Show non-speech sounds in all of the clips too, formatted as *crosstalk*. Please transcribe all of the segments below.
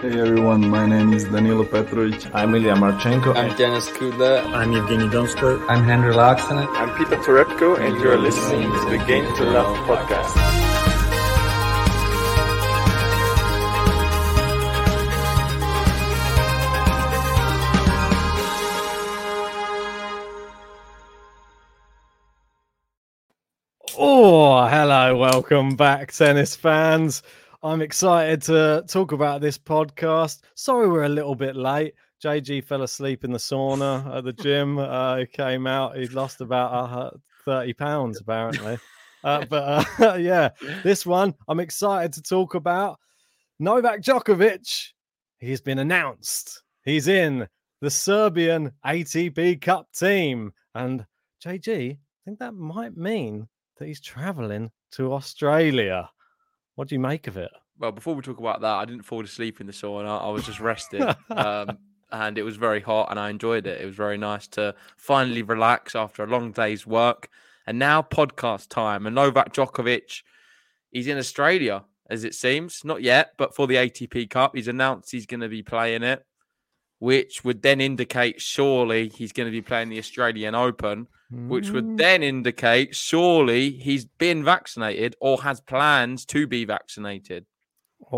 Hey everyone, my name is Danilo Petrovic. I'm Ilya Marchenko. I'm Janis Kudla. I'm Evgeny Donskoy. I'm Henry Laaksonen. I'm Peter Torebko, and you're listening to the Game to Love podcast. Oh, hello, welcome back, tennis fans. I'm excited to talk about this podcast. Sorry, we're a little bit late. JG fell asleep in the sauna at the gym. Uh, he came out, he'd lost about uh, 30 pounds apparently. Uh, *laughs* but uh, *laughs* yeah, this one I'm excited to talk about. Novak Djokovic, he's been announced. He's in the Serbian ATP Cup team. And JG, I think that might mean that he's traveling to Australia. What do you make of it? Well, before we talk about that, I didn't fall asleep in the sauna. I was just resting. *laughs* um, and it was very hot and I enjoyed it. It was very nice to finally relax after a long day's work. And now podcast time. And Novak Djokovic, he's in Australia, as it seems. Not yet, but for the ATP Cup, he's announced he's going to be playing it, which would then indicate surely he's going to be playing the Australian Open which would Mm. then indicate surely he's been vaccinated or has plans to be vaccinated.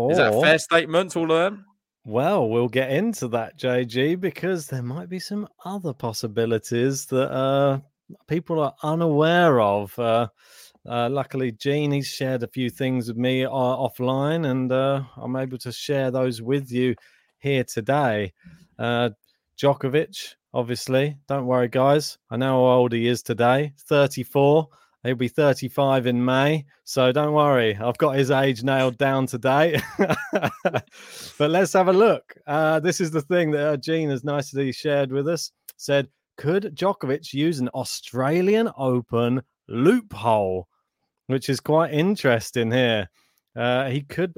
Is that a fair statement to learn? Well, we'll get into that, JG, because there might be some other possibilities that uh, people are unaware of. Uh, uh, luckily, Gene, he's shared a few things with me uh, offline, and uh, I'm able to share those with you here today. Uh, Djokovic, obviously, don't worry, guys. I know how old he is today 34. He'll be 35 in May. So don't worry. I've got his age nailed down today. *laughs* but let's have a look. Uh, this is the thing that uh, Gene has nicely shared with us. Said, could Djokovic use an Australian Open loophole? Which is quite interesting here. Uh, he could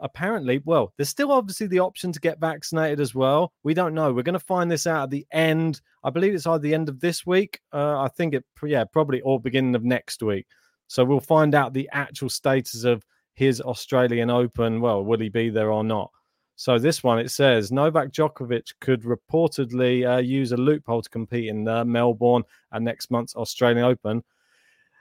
apparently, well, there's still obviously the option to get vaccinated as well. We don't know. We're going to find this out at the end. I believe it's either the end of this week. Uh, I think it, yeah, probably or beginning of next week. So we'll find out the actual status of his Australian Open. Well, will he be there or not? So this one it says Novak Djokovic could reportedly uh, use a loophole to compete in uh, Melbourne and next month's Australian Open.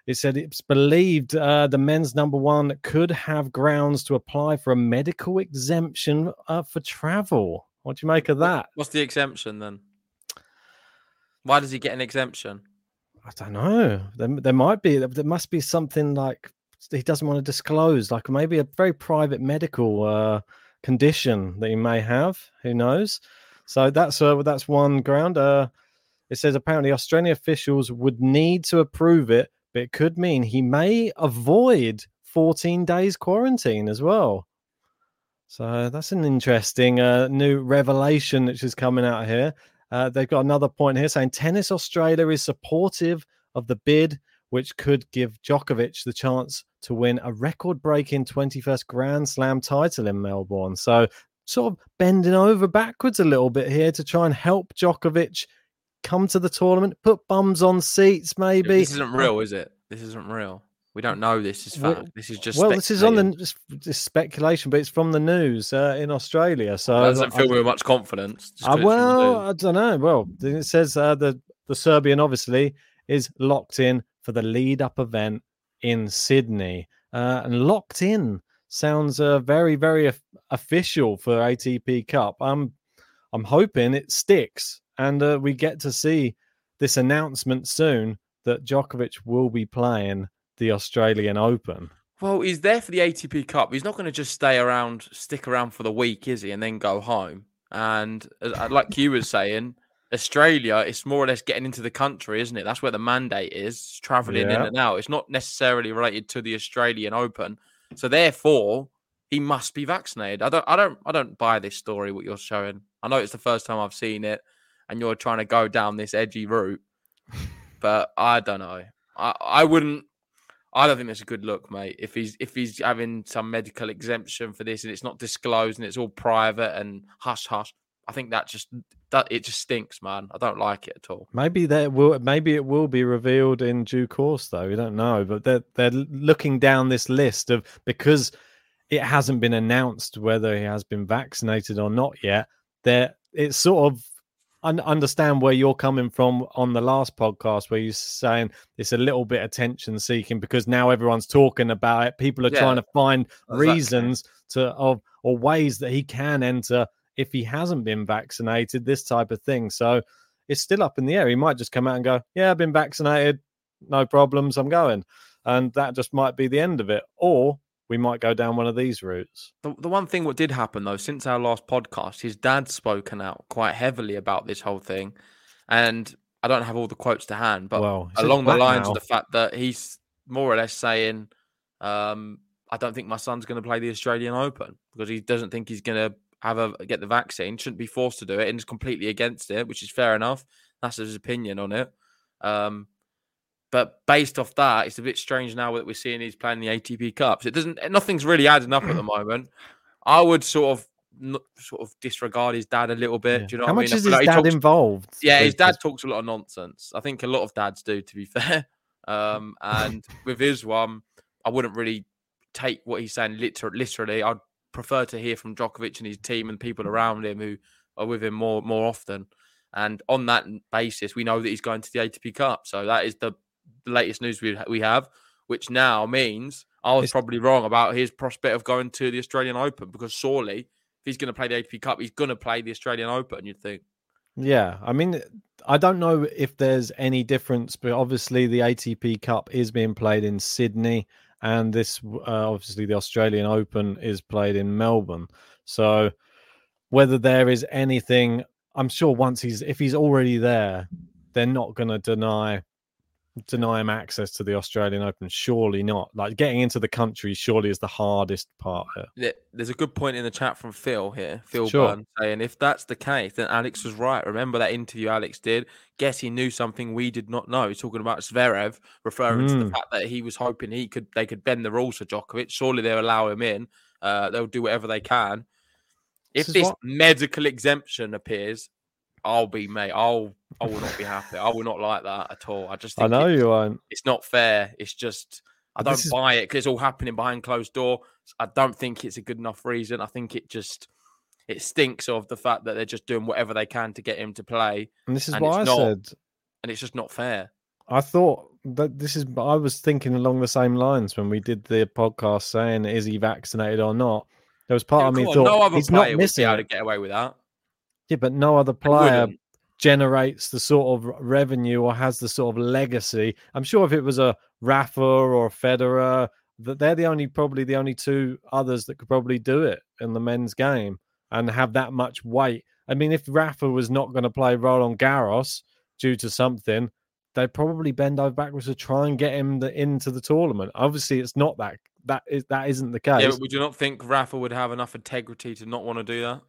It said it's believed uh, the men's number one could have grounds to apply for a medical exemption uh, for travel. What do you make of that? What's the exemption then? Why does he get an exemption? I don't know. There, there might be. There must be something like he doesn't want to disclose, like maybe a very private medical uh, condition that he may have. Who knows? So that's uh, that's one ground. Uh, it says apparently Australian officials would need to approve it, but it could mean he may avoid 14 days quarantine as well. So that's an interesting uh, new revelation which is coming out here. Uh, they've got another point here saying Tennis Australia is supportive of the bid, which could give Djokovic the chance to win a record breaking 21st Grand Slam title in Melbourne. So, sort of bending over backwards a little bit here to try and help Djokovic come to the tournament, put bums on seats, maybe. This isn't real, is it? This isn't real. We don't know this is Well- fact. This is just well, this is on the this, speculation, but it's from the news uh, in Australia. So That doesn't I- me with much confidence. Uh, 'cause it's from the well. I don't know. Well, it says uh, the the Serbian obviously is locked in for the lead up event in Sydney, uh, and locked in sounds uh, very very of- official for ATP Cup. I'm I'm hoping it sticks and uh, we get to see this announcement soon that Djokovic will be playing the Australian Open. Well, he's there for the ATP Cup. He's not going to just stay around, stick around for the week, is he, and then go home? And uh, like you were saying, Australia, it's more or less getting into the country, isn't it? That's where the mandate is, traveling in and out. It's not necessarily related to the Australian Open. So therefore, he must be vaccinated. I don't I don't I don't buy this story what you're showing. I know it's the first time I've seen it and you're trying to go down this edgy route. But I don't know. I, I wouldn't I don't think that's a good look, mate. If he's if he's having some medical exemption for this and it's not disclosed and it's all private and hush hush, I think that just that it just stinks, man. I don't like it at all. Maybe that will maybe it will be revealed in due course though. We don't know. But they're they're looking down this list of because it hasn't been announced whether he has been vaccinated or not yet. There it's sort of un- understand where you're coming from on the last podcast where you're saying it's a little bit attention seeking because now everyone's talking about it. People are Yeah, trying to find exactly. reasons to of or ways that he can enter if he hasn't been vaccinated, this type of thing. So it's still up in the air. He might just come out and go, Yeah, I've been vaccinated, no problems, I'm going. And that just might be the end of it. Or we might go down one of these routes. The, the one thing what did happen though, since our last podcast, his dad's spoken out quite heavily about this whole thing, and I don't have all the quotes to hand, but well, along the lines now. of the fact that he's more or less saying, um, "I don't think my son's going to play the Australian Open because he doesn't think he's going to have a get the vaccine. Shouldn't be forced to do it, and is completely against it, which is fair enough. That's his opinion on it. Um, but based off that, it's a bit strange now that we're seeing he's playing the ATP Cups. It doesn't. Nothing's really adding up at the *clears throat* moment. I would sort of sort of disregard his dad a little bit. Yeah. Do you know How what much I mean? Is his like he dad talks- involved? yeah, his dad talks a lot of nonsense. I think a lot of dads do, to be *laughs* fair. Um, and *laughs* with his one, I wouldn't really take what he's saying liter- literally. I'd prefer to hear from Djokovic and his team and people around him who are with him more more often. And on that basis, we know that he's going to the ATP Cup. So that is the latest news we we have, which now means I was It's- probably wrong about his prospect of going to the Australian Open because surely if he's going to play the ATP Cup, he's going to play the Australian Open. You'd think. Yeah, I mean, I don't know if there's any difference, but obviously the ATP Cup is being played in Sydney, and this uh, obviously the Australian Open is played in Melbourne. So whether there is anything, I'm sure once he's if he's already there, they're not going to deny deny him access to the Australian Open. Surely not. Like getting into the country, surely is the hardest part. Here. There's a good point in the chat from Phil here, Phil Sure. Byrne, saying if that's the case, then Alex was right. Remember that interview Alex did? Guess he knew something we did not know. He's talking about Zverev, referring to the Mm. fact that he was hoping he could they could bend the rules for Djokovic. Surely they'll allow him in. Uh, they'll do whatever they can. If This this medical exemption appears, I'll be mate. I'll I will not be happy. I will not like that at all. I just think I know it's- you won't. it's not fair. It's just I don't is- buy it because it's all happening behind closed door. I don't think it's a good enough reason. I think it just it stinks of the fact that they're just doing whatever they can to get him to play, And this is and what I not- said. and it's just not fair. I thought that this is. I was thinking along the same lines when we did the podcast, saying is he vaccinated or not. There was part Yeah, of me on, thought no other he's player not would missing. be able to get away with that. Yeah, but no other player generates the sort of revenue or has the sort of legacy. I'm sure if it was a Rafa or a Federer, that they're the only probably the only two others that could probably do it in the men's game and have that much weight. I mean, if Rafa was not going to play Roland Garros due to something, they'd probably bend over backwards to try and get him the, into the tournament. Obviously, it's not that that is that isn't the case. Yeah, but would you not think Rafa would have enough integrity to not want to do that?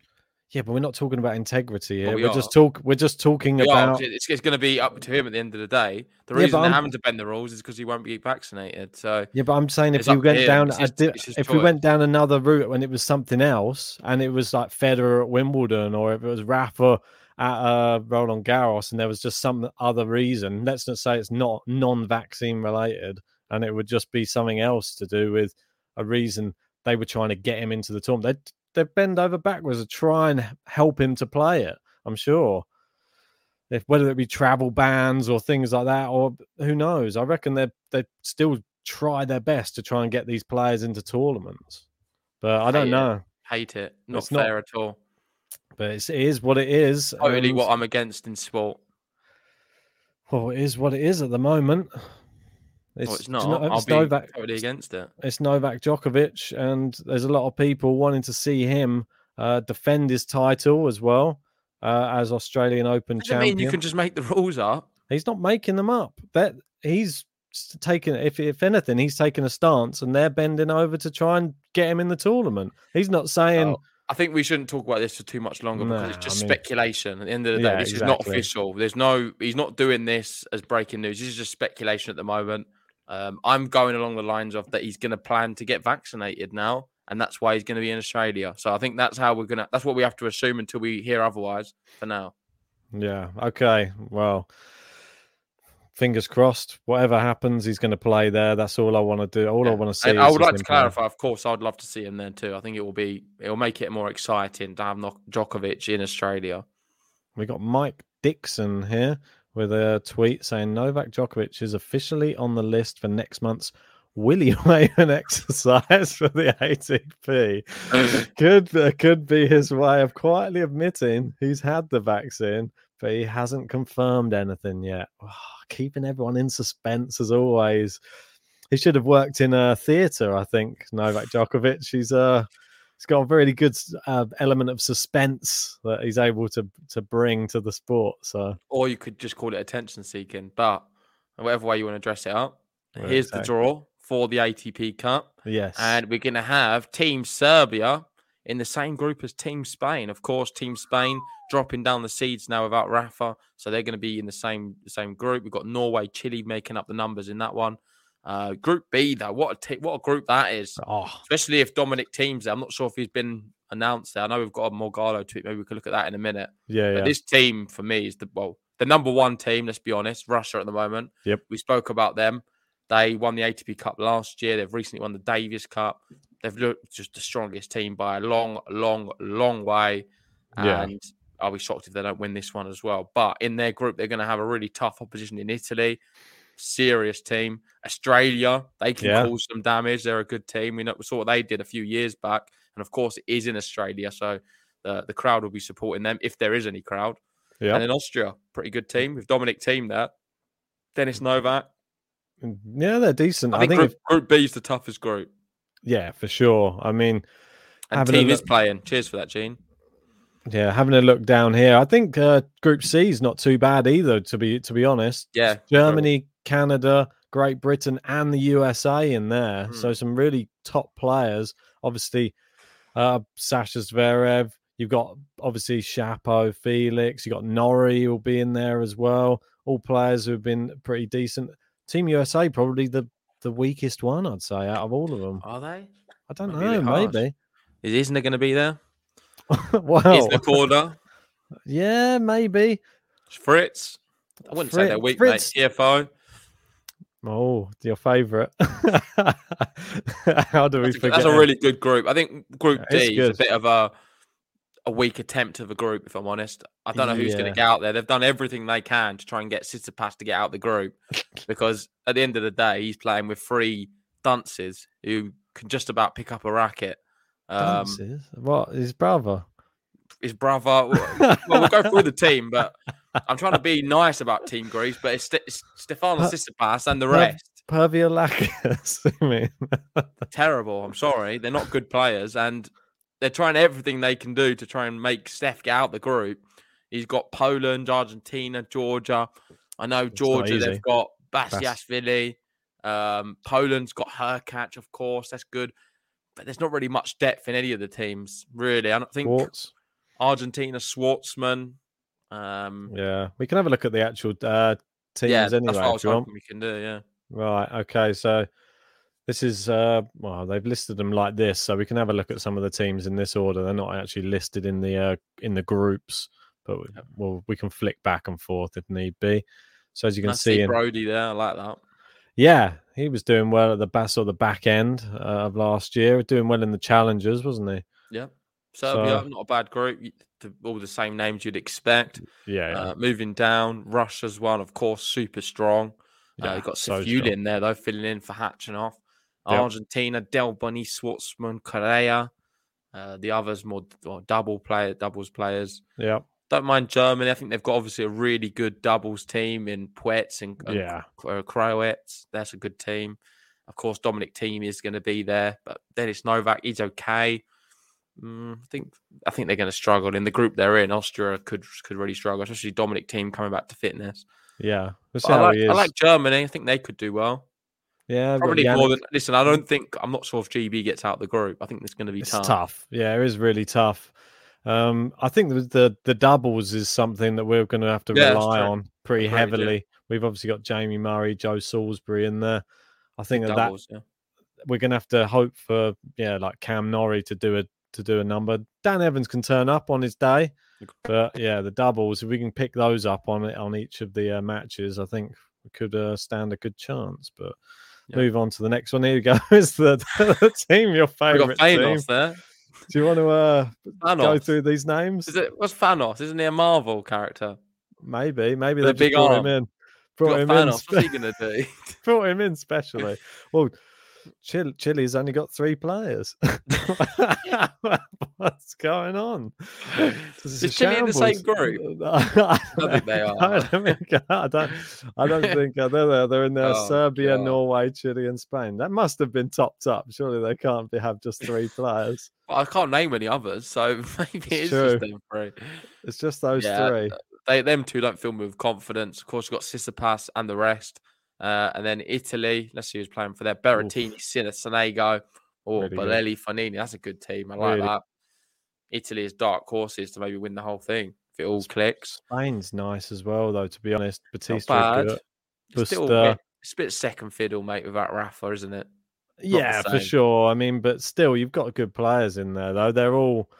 Yeah, but we're not talking about integrity here. we we are just talk. We're just talking Yeah, about. it's, it's going to be up to him at the end of the day. The Yeah, reason they're having to bend the rules is because he won't be vaccinated. So Yeah, but I'm saying if we went down, a his- di- it's his if we went down another route when it was something else, and it was like Federer at Wimbledon, or if it was Rafa at uh, Roland Garros, and there was just some other reason. Let's not say it's not non-vaccine related, and it would just be something else to do with a reason they were trying to get him into the tournament. They bend over backwards to try and help him to play it. I'm sure. If whether it be travel bans or things like that, or who knows, I reckon they they still try their best to try and get these players into tournaments. But I don't Hate it. know. hate it. Not It's not- fair at all. But it's, it is what it is. Totally and- what I'm against in sport. Well, it is what it is at the moment. Well, it's it's not. no- I'll it's be Novak. totally against it. It's Novak Djokovic, and there's a lot of people wanting to see him uh, defend his title as well. uh, as Australian Open Doesn't champion. mean you can just make the rules up. He's not making them up. That he's taken. If if anything, he's taken a stance, and they're bending over to try and get him in the tournament. He's not saying. Oh, I think we shouldn't talk about this for too much longer because Nah, it's just I mean- speculation. At the end of the day, Yeah, this is not official. There's no, he's not doing this as breaking news. This is just speculation at the moment. Um, I'm going along the lines of that he's going to plan to get vaccinated now, and that's why he's going to be in Australia. So I think that's how we're gonna. That's what we have to assume until we hear otherwise. For now, Yeah. Okay. Well, fingers crossed. Whatever happens, he's going to play there. That's all I want to do. All I want to see. And I would like to play. clarify. Of course, I'd love to see him there too. I think it will be. It will make it more exciting to have Djokovic in Australia. We got Mike Dixon here with a tweet saying Novak Djokovic is officially on the list for next month's Willie Wayman *laughs* exercise for the ATP. *laughs* could uh, could be his way of quietly admitting he's had the vaccine, but he hasn't confirmed anything yet. Oh, keeping everyone in suspense as always. He should have worked in a theatre, I think. Novak Djokovic. He's uh he's got a really good uh, element of suspense that he's able to to bring to the sport. So or you could just call it attention seeking. But whatever way you want to dress it up, Well, here's the draw for the ATP Cup, yes, and we're going to have Team Serbia in the same group as Team Spain. Of course, Team Spain dropping down the seeds now without Rafa, so they're going to be in the same the same group. We've got Norway, Chile making up the numbers in that one. Uh, group B, though, what a t- what a group that is. oh Especially if Dominic Thiem's there. I'm not sure if he's been announced there. I know we've got a Morgado tweet. Maybe we could look at that in a minute. yeah, But yeah, this team for me is the well, the number one team. Let's be honest, Russia at the moment. Yep. We spoke about them. They won the ATP Cup last year. They've recently won the Davis Cup. They've looked just the strongest team by a long, long, long way. Yeah. And I'll be shocked if they don't win this one as well. But in their group, they're going to have a really tough opposition in Italy. Serious team. Australia, they can Yeah. cause some damage. They're a good team. We know we saw what they did a few years back. And of course, it is in Australia. So the, the crowd will be supporting them if there is any crowd. yeah. And in Austria, pretty good team with Dominic Thiem there. Dennis Novak. Mm, yeah, they're decent. I I think, think, group, if, group B is the toughest group. yeah, for sure. I mean, And team is playing. Cheers for that, Gene. Yeah, having a look down here, I think uh, Group C is not too bad either. To be to be honest, Yeah. Germany, Canada, Great Britain, and the USA in there. Hmm. So some really top players. Obviously, uh, Sasha Zverev. You've got obviously Chapo, Felix. You have got Norrie will be in there as well. All players who have been pretty decent. Team USA probably the the weakest one, I'd say, out of all of them. Are they? I don't Might be a bit know, maybe. Is Isner going to be there? *laughs* well, Is Nakorda? yeah, maybe. Fritz? I wouldn't say they're Fritz- weak, Fritz- mate. TFO. Oh, your favourite. *laughs* How do we That's a, forget? that's a really good group. I think Group Yeah, it's D is a bit of a a weak attempt of a group, if I'm honest. I don't know who's going to get out there. They've done everything they can to try and get Tsitsipas to get out the group *laughs* because at the end of the day, he's playing with three dunces who can just about pick up a racket. Um, Dances? what his brother? his brother. Well, we'll go through the team, but I'm trying to be nice about Team Greece, but it's, Ste- it's Stefano Per- Tsitsipas and the rest. Pervolarakis. *laughs* I mean, Terrible. I'm sorry. They're not good players, and they're trying everything they can do to try and make Steph get out the group. He's got Poland, Argentina, Georgia. I know not Georgia. They've got Bas- Basilashvili. Um, Poland's got Hurkacz, of course. That's good, but there's not really much depth in any of the teams. Really, I don't think Schwartz. Argentina, Schwartzman. Um, Yeah, we can have a look at the actual uh, teams yeah, anyway. that's what I was hoping we can do. Yeah. Right. Okay. So this is uh well, they've listed them like this, so we can have a look at some of the teams in this order. They're not actually listed in the uh in the groups, but we, well, we can flick back and forth if need be. So as you can I see, see in, Broady there. I like that. yeah, he was doing well at the back or the back end uh, of last year, doing well in the challenges, wasn't he? Yeah. Serbia, So- not a bad group. All the same names you'd expect. Yeah. yeah. Uh, moving down, Russia's one, of course, super strong. Uh, Yeah, you've got so Safiullin strong. there, though, filling in for Khachanov. Yep. Argentina, Del Boni, Schwartzman, Correa. Uh, the others more well, double player, doubles players. yeah. Don't mind Germany. I think they've got obviously a really good doubles team in Pütz and, and Yeah. uh, Krawietz. That's a good team. Of course, Dominic Thiem is going to be there, but Dennis Novak is okay. Mm, I think I think they're going to struggle in the group they're in. Austria could could really struggle, especially Dominic Thiem coming back to fitness. Yeah, we'll see But I like. I like Germany. I think they could do well. yeah, Probably more than listen. I don't think I'm not sure if GB gets out the group. I think it's going to be It's tough. tough. Yeah, it is really tough. Um, I think the, the the doubles is something that we're going to have to Yeah, rely on pretty yeah. heavily. We've obviously got Jamie Murray, Joe Salisbury in there. I think that, that Doubles, yeah. we're going to have to hope for yeah, like Cam Norrie to do a to do a number. Dan Evans can turn up on his day, but yeah, the doubles if we can pick those up on it on each of the uh, matches, I think we could uh, stand a good chance. But move on to the next one. Here you go. *laughs* Is the, *laughs* the team your We favorite got team? There. Do you want to uh, go through these names? Is it what's Thanos? Isn't he a Marvel character? Maybe, maybe they big brought arm. him in. Brought him in. Thanos. What's he to do? *laughs* brought him in specially. *laughs* Well, Chile, Chile's only got three players. *laughs* What's going on? This Is Chile in the same group? *laughs* I don't think they *laughs* I are. don't think, I don't, I don't think uh, they're there. They're in there. Oh, Serbia, God. Norway, Chile, and Spain. That must have been topped up. Surely they can't be, have just three players. I can't name any others, so maybe It's it is just them three. It's just those Yeah, three. They them two don't fill me with confidence. Of course, you've got Tsitsipas and the rest. Uh, and then Italy, let's see who's playing for there. Berrettini, Sinner, Sonego, or Really good. Fognini. That's a good team. I like Really. that. Italy is dark horses to maybe win the whole thing if it all clicks. Spain's nice as well, though. To be honest, Not Bautista. good. It's still a bit, it's a bit second fiddle, mate, without Rafa, isn't it? the Yeah, for sure. I mean, but still, you've got good players in there, though. They're all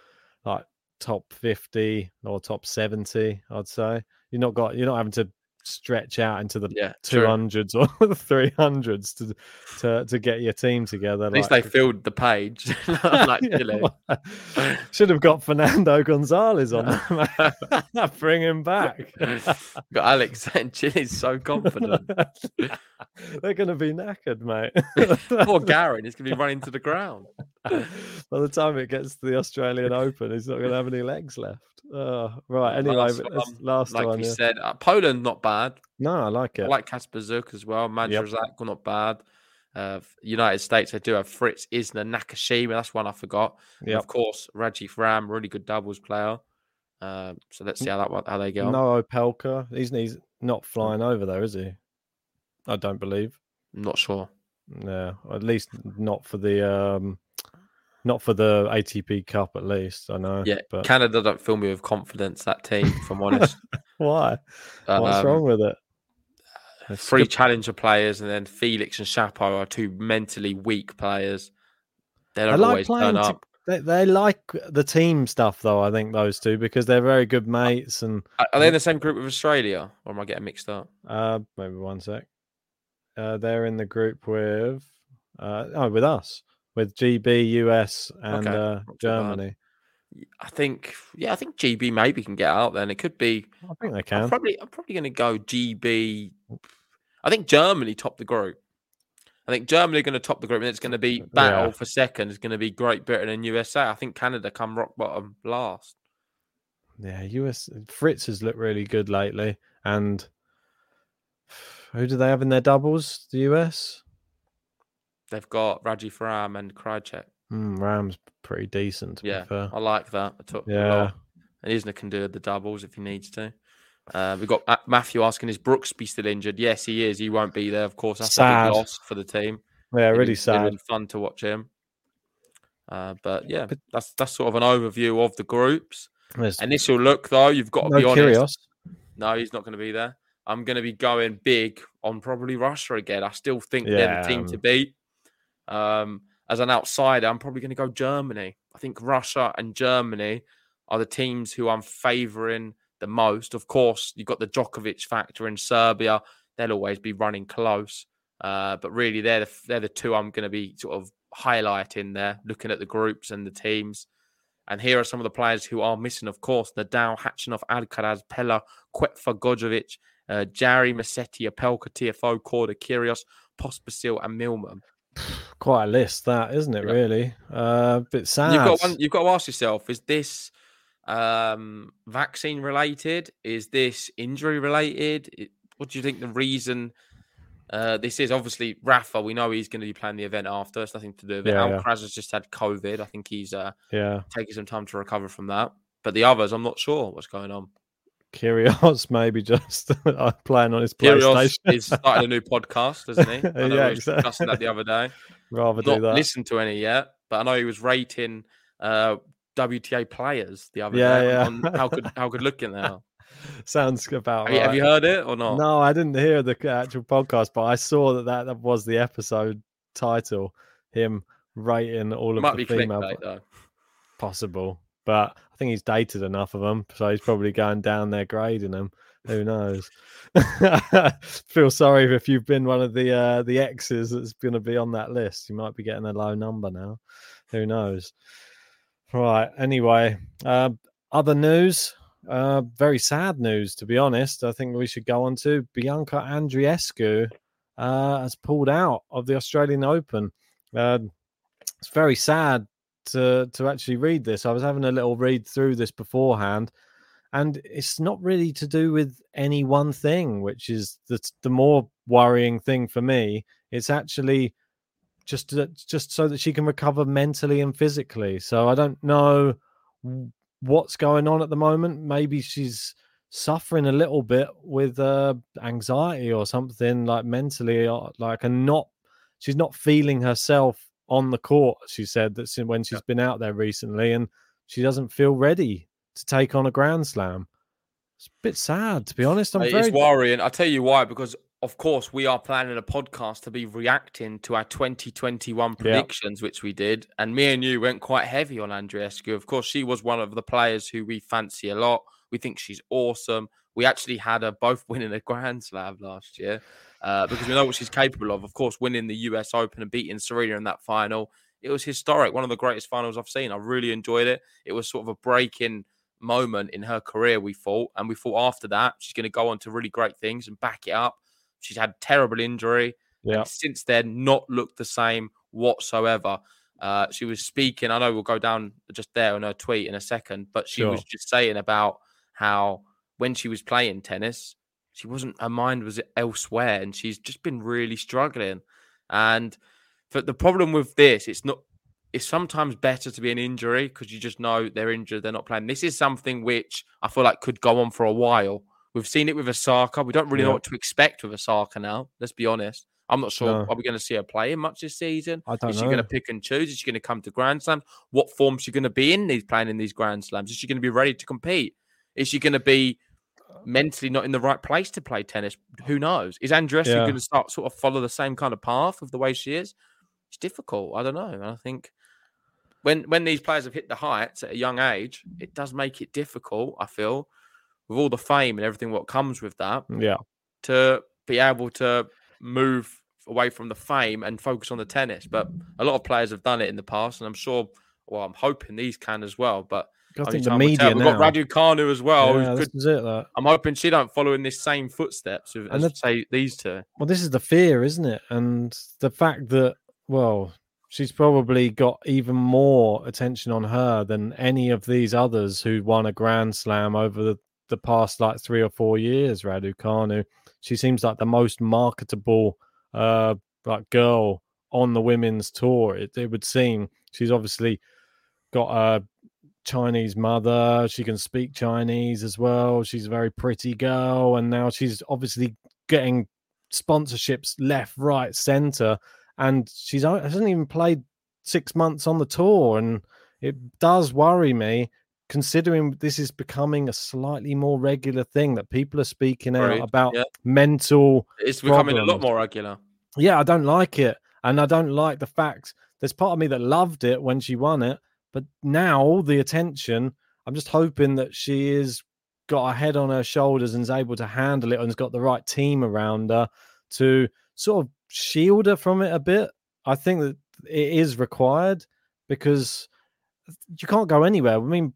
like top fifty or top seventy, I'd say. You're not got. You're not having to stretch out into the Yeah, two true. hundreds or *laughs* the three hundreds to to to get your team together. At least like- they filled the page, *laughs* like Yeah, *laughs* Should have got Fernando Gonzalez on that. Bring him back. got Alex and Chile's so confident. They're going to be knackered, mate. Poor Garin is going to be running to the ground. *laughs* By the time it gets to the Australian Open, he's not going to have any legs left. Oh, right. Anyway, Last one, last like one. we yeah. said, uh, Poland not bad. No, I like it. I like Kacper Zuk as well. Majchrzak not bad. Uh, United States, they do have Fritz Isner Nakashima. That's one I forgot. And Yep. Of course, Rajiv Ram, really good doubles player. Uh, so let's see how that how they go. No Opelka. He's, he's not flying over there, is he? I don't believe. I'm not sure. No, at least not for the um, not for the ATP Cup. At least I know. Yeah, but Canada don't fill me with confidence. That team, if I'm honest. *laughs* why? What's Um, wrong with it? It's Three good- challenger players, and then Felix and Chapo are two mentally weak players. They I don't like always playing. turn to- up. they, they like the team stuff, though. I think those two because they're very good mates. And Are- Are they in the same group with Australia, or am I getting mixed up? uh, maybe one sec. Uh, they're in the group with uh, oh, with us, with GB, US, and Okay, uh, not too bad. Germany. I think, yeah, I think GB maybe can get out. Then it could be. I think they I'm can. probably, I'm probably going to go GB. I think Germany top the group. I think Germany are going to top the group, and it's going to be battle Yeah. for second. It's going to be Great Britain and USA. I think Canada come rock bottom last. Yeah, US Fritz has looked really good lately. And *sighs* who do they have in their doubles? The US. They've got Rajiv Ram and Krajicek. Mm, Ram's pretty decent. To Yeah, be fair. I like that. I took Yeah. and Isner can do the doubles if he needs to. Uh, we've got Matthew asking, is Brooksby still injured? Yes, he is. He won't be there, of course. That's a Sad. big loss for the team. Yeah, really it'd sad. been fun to watch him. Uh, but yeah, But- that's that's sort of an overview of the groups. Initial look, though, you've got to no be honest. Kyrgios. No, he's not going to be there. I'm going to be going big on probably Russia again. I still think they're the team to beat. Um, as an outsider, I'm probably going to go Germany. I think Russia and Germany are the teams who I'm favouring the most. Of course, you've got the Djokovic factor in Serbia. They'll always be running close. Uh, but really, they're the, they're the two I'm going to be sort of highlighting there, looking at the groups and the teams. And here are some of the players who are missing, of course. Nadal, Khachanov, Alcaraz, Pella, Kwetfa, Gojovic, uh, Jarry, Massetti, Opelka, TFO, Korda, Kyrgios, Pospisil, and Millman. Quite a list, that isn't it? Yeah. Really, uh, bit sad. You've got one, you've got to ask yourself: Is this um, vaccine related? Is this injury related? It- What do you think the reason Uh, this is obviously Rafa. We know he's going to be playing the event after. It's nothing to do with it. Yeah, yeah. Alcaraz has just had COVID. I think he's uh, Yeah, taking some time to recover from that. But the others, I'm not sure what's going on. Kyrgios *laughs* maybe just *laughs* playing on his Kyrgios PlayStation. is starting a new *laughs* podcast, isn't he? I know Yeah, we discussing that the other day. Rather do that. listened to any yet, but I know he was rating uh, WTA players the other Yeah, day. yeah. On how good how good looking they are. *laughs* Sounds about Have you, have you heard it or not? No, I didn't hear the actual podcast, but I saw that that, that was the episode title. Him rating all it of the female clickbait possible, but I think he's dated enough of them, so he's probably going down there grading them. Who knows? *laughs* Feel sorry if you've been one of the uh, the exes that's going to be on that list. You might be getting a low number now. Who knows? Right. Anyway, uh, other news. Uh, very sad news, to be honest. I think we should go on to Bianca Andreescu uh, has pulled out of the Australian Open. Uh, it's very sad to to actually read this. I was having a little read through this beforehand, and it's not really to do with any one thing, which is the the more worrying thing for me. It's actually just to, just so that she can recover mentally and physically. So I don't know what's going on at the moment. Maybe she's suffering a little bit with uh, anxiety or something like mentally, or like and not she's not feeling herself on the court. She said that when she's been out there recently, and she doesn't feel ready to take on a Grand Slam. It's a bit sad, to be honest. I'm It very is worrying. I'll tell you why, because of course we are planning a podcast to be reacting to our 2021 predictions, which we did. And me and you went quite heavy on Andreescu. Of course, she was one of the players who we fancy a lot. We think she's awesome. We actually had her both *laughs* winning a Grand Slam last year uh, because we know what she's capable of. Of course, winning the US Open and beating Serena in that final. It was historic, one of the greatest finals I've seen. I really enjoyed it. It was sort of a breaking moment in her career, we thought. And we thought after that, she's going to go on to really great things and back it up. She's had terrible injury. yeah. Since then, not looked the same whatsoever. Uh, she was speaking. I know we'll go down just there on her tweet in a second, but she was just saying about how when she was playing tennis, she wasn't. Her mind was elsewhere, and she's just been really struggling. And but the problem with this, it's not. It's sometimes better to be an injury because you just know they're injured, they're not playing. This is something which I feel like could go on for a while. We've seen it with Osaka. We don't really know what to expect with Osaka now. Let's be honest. I'm not sure. No. Are we going to see her playing much this season? I don't Is she know. going to pick and choose? Is she going to come to Grand Slams? What form is she going to be in these playing in these Grand Slams? Is she going to be ready to compete? Is she going to be mentally not in the right place to play tennis? Who knows? Is Andreescu Yeah. going to start sort of follow the same kind of path of the way she is? It's difficult. I don't know. And I think when when these players have hit the heights at a young age, it does make it difficult. I feel with all the fame and everything what comes with that Yeah. to be able to move away from the fame and focus on the tennis. But a lot of players have done it in the past, and I'm sure. Well, I'm hoping these can as well. But I think the time will tell. media We've got Raducanu as well. yeah, is it. That. I'm hoping she don't follow in this same footsteps of, And as say these two. Well, this is the fear, isn't it? And the fact that, well, she's probably got even more attention on her than any of these others who won a Grand Slam over the, the past like three or four years. Raducanu, she seems like the most marketable uh like girl on the women's tour. It, it would seem she's obviously got a Chinese mother. She can speak Chinese as well. She's a very pretty girl, and now she's obviously getting sponsorships left, right, center, and she's hasn't even played six months on the tour, and it does worry me. Considering this is becoming a slightly more regular thing that people are speaking out Agreed, about yeah. mental It's becoming a lot more regular. yeah, I don't like it. And I don't like the fact there's part of me that loved it when she won it, but now all the attention, I'm just hoping that she is got her head on her shoulders and is able to handle it and has got the right team around her to sort of shield her from it a bit. I think that it is required because you can't go anywhere. I mean,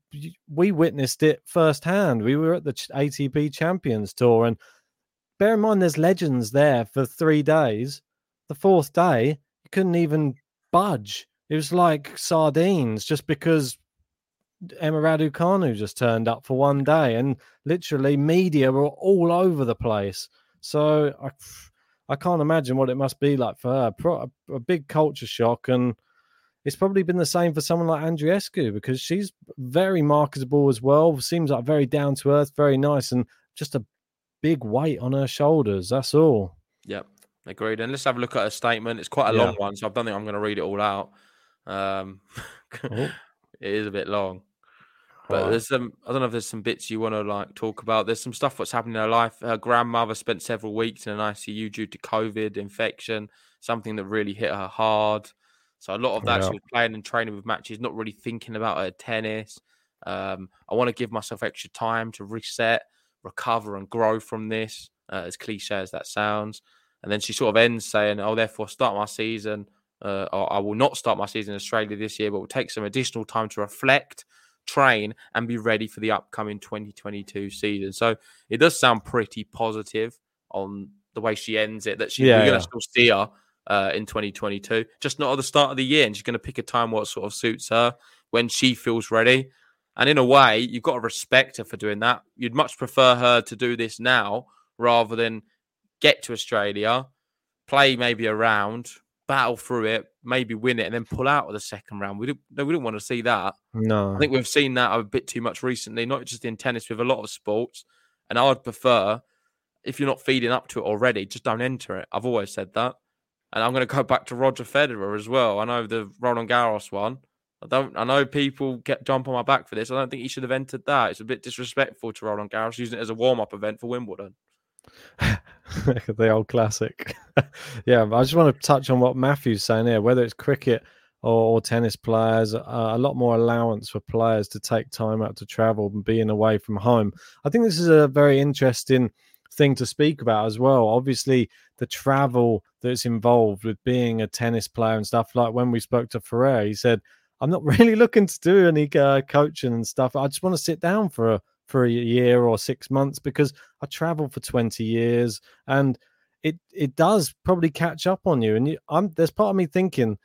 we witnessed it firsthand. We were at the ATP Champions Tour, and bear in mind, there's legends there for three days. The fourth day, you couldn't even budge. It was like sardines just because Emma Raducanu just turned up for one day, and literally media were all over the place. So I, I can't imagine what it must be like for her. Pro- a, big culture shock, and it's probably been the same for someone like Andreescu because she's very marketable as well. Seems like very down to earth, very nice, and just a big weight on her shoulders. That's all. Yep, agreed. And let's have a look at her statement. It's quite a Yeah. long one, so I don't think I'm going to read it all out. Um, *laughs* Oh. it is a bit long. But there's some I don't know if there's some bits you want to like talk about. There's some stuff what's happening in her life. Her grandmother spent several weeks in an ICU due to COVID infection, something that really hit her hard. So a lot of that Yeah. she was playing and training with matches, not really thinking about her tennis. Um, I want to give myself extra time to reset, recover, and grow from this. Uh, as cliche as that sounds, and then she sort of ends saying, "I'll therefore start my season. Uh, I will not start my season in Australia this year, but will take some additional time to reflect, train, and be ready for the upcoming 2022 season." So it does sound pretty positive on the way she ends it. That she, Yeah, we're going yeah. to still see her uh, in 2022, just not at the start of the year, and she's going to pick a time what sort of suits her when she feels ready. And in a way, you've got to respect her for doing that. You'd much prefer her to do this now rather than get to Australia, play maybe a round, battle through it, maybe win it, and then pull out of the second round. We don't, no, we don't want to see that. No. I think we've seen that a bit too much recently, not just in tennis, with a lot of sports. And I would prefer, if you're not feeding up to it already, just don't enter it. I've always said that. And I'm going to go *laughs* back to Roger Federer as well. I know the Roland Garros one. I don't. I know people get jump on my back for this. I don't think he should have entered that. It's a bit disrespectful to Roland Garros using it as a warm up event for Wimbledon. *laughs* *laughs* the old classic. *laughs* yeah, I just want to touch on what Matthew's saying here. Whether it's cricket or, or tennis players, uh, a lot more allowance for players to take time out to travel and being away from home. I think this is a very interesting thing to speak about as well. Obviously, the travel that's involved with being a tennis player and stuff. Like when we spoke to Ferrer, he said, "I'm not *laughs* really looking to do any uh, coaching and stuff. I just want to sit down for a for a year or six months because I traveled for 20 years and it it does probably catch up on you. And you, I'm there's part of me thinking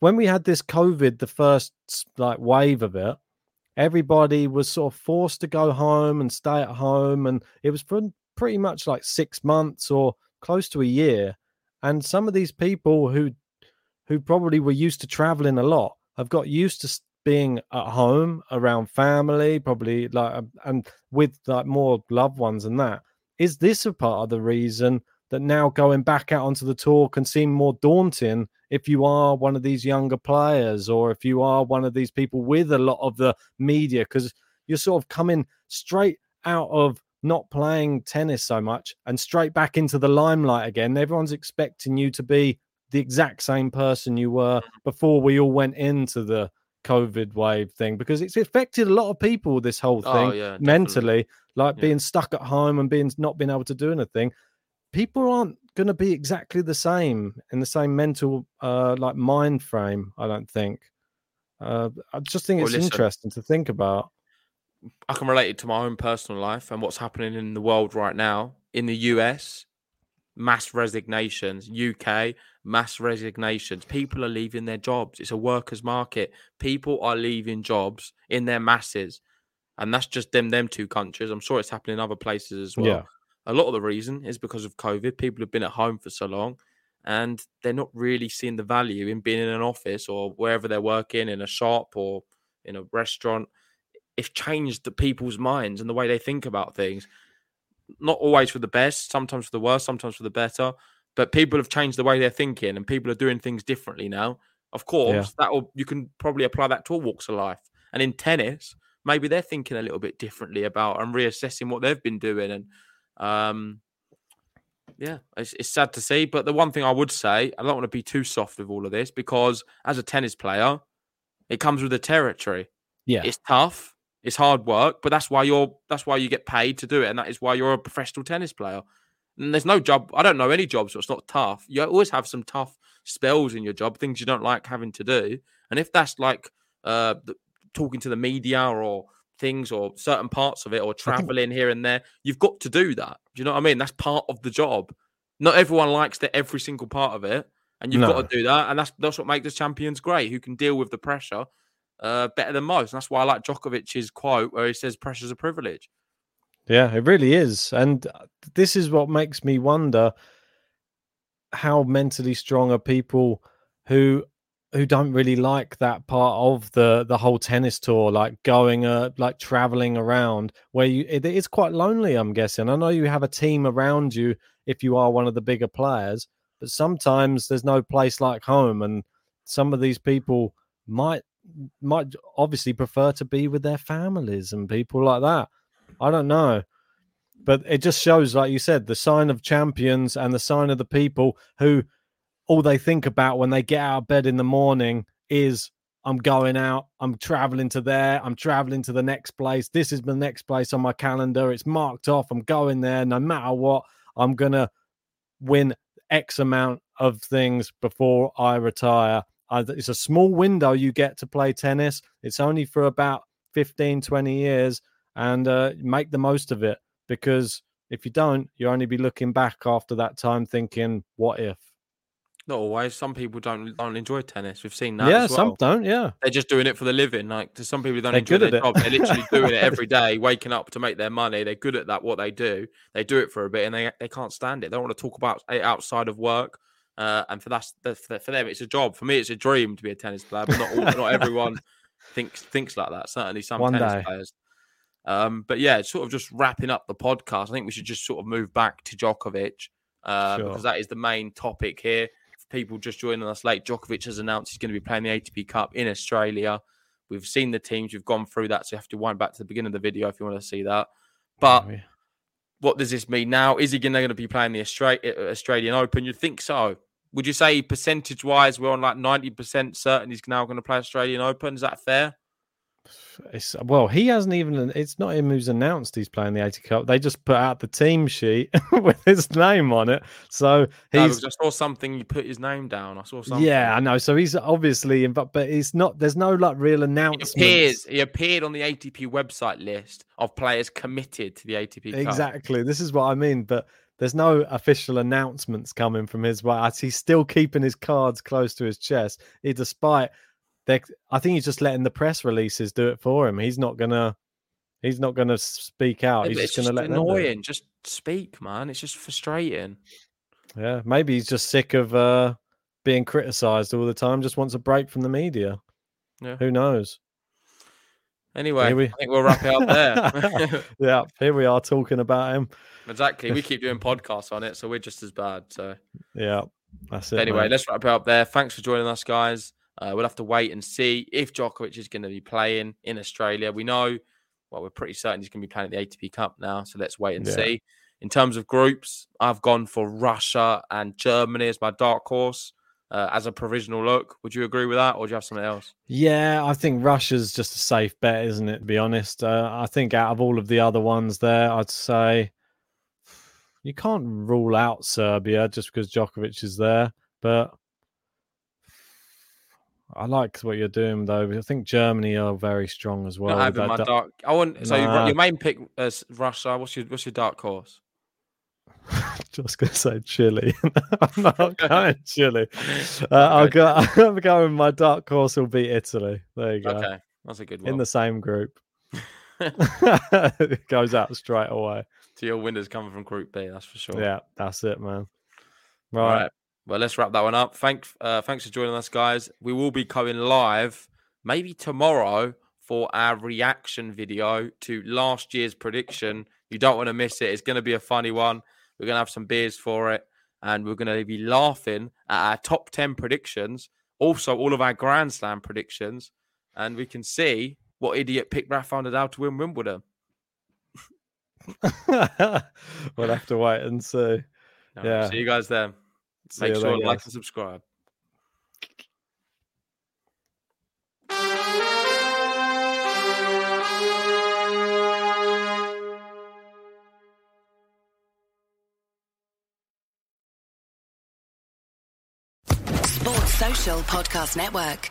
when we had this COVID, the first like wave of it, everybody was sort of forced to go home and stay at home, and it was pretty much like six months or close to a year. And some of these people who who probably were used to traveling a lot have got used to being at home around family, probably like um, and with like more loved ones and that. Is this a part of the reason that now going back out onto the tour can seem more daunting if you are one of these younger players or if you are one of these people with a lot of the media because you're sort of coming straight out of not playing tennis so much and straight back into the limelight again. Everyone's expecting you to be the exact same person you were before we all went into the COVID wave thing because it's affected a lot of people, this whole thing Oh, yeah, mentally, like Yeah. being stuck at home and being not being able to do anything. People aren't going to be exactly the same in the same mental, uh, like mind frame. I don't think. Uh, I just think Well, it's listen, interesting to think about. I can relate it to my own personal life and what's happening in the world right now. In the US, mass resignations. UK, mass resignations. People are leaving their jobs. It's a workers' market. People are leaving jobs in their masses. And that's just them, them two countries. I'm sure it's happening in other places as well. Yeah. A lot of the reason is because of COVID. People have been at home for so long and they're not really seeing the value in being in an office or wherever they're working, in a shop or in a restaurant it's changed the people's minds and the way they think about things. Not always for the best, sometimes for the worst, sometimes for the better. But people have changed the way they're thinking, and people are doing things differently now. Of course, that will you can probably apply that to all walks of life. And in tennis, maybe they're thinking a little bit differently about and reassessing what they've been doing. And um, yeah, it's, it's sad to see. But the one thing I would say, I don't want to be too soft with all of this because as a tennis player, it comes with the territory Yeah. it's tough it's hard work but that's why you're that's why you get paid to do it and that is why you're a professional tennis player and there's no job i don't know any jobs it's not tough you always have some tough spells in your job things you don't like having to do and if that's like uh the, talking to the media or things or certain parts of it or traveling here and there you've got to do that do you know what i mean that's part of the job not everyone likes the every single part of it and you've No. got to do that and that's that's what makes the champions great who can deal with the pressure uh, better than most. And that's why I like Djokovic's quote where he says pressure's a privilege. Yeah, it really is. And uh, this is what makes me wonder how mentally strong are people who who don't really like that part of the the whole tennis tour like going uh like traveling around where you it is quite lonely i'm guessing i know you have a team around you if you are one of the bigger players but sometimes there's no place like home and some of these people might might obviously prefer to be with their families and people like that i don't know but it just shows like you said the sign of champions and the sign of the people who all they think about when they get out of bed in the morning is I'm going out, I'm traveling to there, I'm traveling to the next place. This is the next place on my calendar. It's marked off. I'm going there no matter what. I'm going to win X amount of things before I retire. it's a small window you get to play tennis. It's only for about 15, 20 years and uh, make the most of it because if you don't, you'll only be looking back after that time thinking, what if? Not always. Some people don't don't enjoy tennis. We've seen that. Yeah, well. some don't. Yeah, they're just doing it for the living. Like to some people, don't they're enjoy their job. They're literally *laughs* doing it every day, waking up to make their money. They're good at that. What they do, they do it for a bit, and they they can't stand it. They don't want to talk about it outside of work. Uh, and for that's for them, it's a job. For me, it's a dream to be a tennis player. But not all, not everyone *laughs* thinks thinks like that. Certainly, some One tennis day. players. Um, but yeah, sort of just wrapping up the podcast. I think we should just sort of move back to Djokovic uh, Sure. because that is the main topic here. For people just joining us late, Djokovic has announced he's going to be playing the ATP Cup in Australia. We've seen the teams, we've gone through that, so you have to wind back to the beginning of the video if you want to see that. But Yeah. what does this mean now? Is he going to be playing the uh, Australian Open? You'd think so. Would you say percentage wise, we're on like 90% certain he's now going to play Australian Open? Is that fair? It's, well, he hasn't even. It's not him who's announced he's playing the ATP Cup. They just put out the team sheet *laughs* with his name on it. So No, he's. because I saw something, you put his name down. I saw something. yeah, I know. So he's obviously, in, but but it's not. There's no like real announcement. appears. He appeared on the ATP website list of players committed to the ATP Cup. Exactly. This is what I mean. But there's no official announcements coming from his way. He's still keeping his cards close to his chest. He, despite they, I think he's just letting the press releases do it for him. He's not gonna. He's not gonna speak out. Yeah, he's just it's gonna just let annoying. Just speak, man. It's just frustrating. Yeah, maybe he's just sick of uh, being criticised all the time. Just wants a break from the media. Yeah. Who knows? Anyway, we- I think we'll wrap it up there. *laughs* yeah, here we are talking about him. exactly. We *laughs* keep doing podcasts on it, so we're just as bad. So Yeah, that's it. anyway, mate. let's wrap it up there. Thanks for joining us, guys. Uh, we'll have to wait and see if Djokovic is going to be playing in Australia. We know, well, we're pretty certain he's going to be playing at the ATP Cup now. So let's wait and Yeah. see. In terms of groups, I've gone for Russia and Germany as my dark horse uh, as a provisional look. Would you agree with that, or do you have something else? Yeah, I think Russia's just a safe bet, isn't it? To be honest, uh, I think out of all of the other ones there, I'd say you can't rule out Serbia just because Djokovic is there. But I like what you're doing, though. I think Germany are very strong as well. Not having my that- dark. I want. So your- your main pick is Russia. What's your What's your dark horse? *laughs* just gonna say Chile. *laughs* I'm not *laughs* going Chile. Uh, I'll go. I'm going. My dark horse will be Italy. There you go. Okay, that's a good one. In the same group. it goes out straight away. So your winners coming from Group B. That's for sure. Yeah, that's it, man. Right. right. Well, let's wrap that one up. Thank, uh, thanks for joining us, guys. We will be going live maybe tomorrow for our reaction video to last year's prediction. You don't want to miss it. It's going to be a funny one. We're going to have some beers for it, and we're going to be laughing at our top 10 predictions, also all of our Grand Slam predictions, and we can see what idiot picked Rafael Nadal to win Wimbledon. *laughs* we'll have to wait and see. Right, Yeah. See you guys then. See Make you sure to like and subscribe. Sports Social Podcast Network.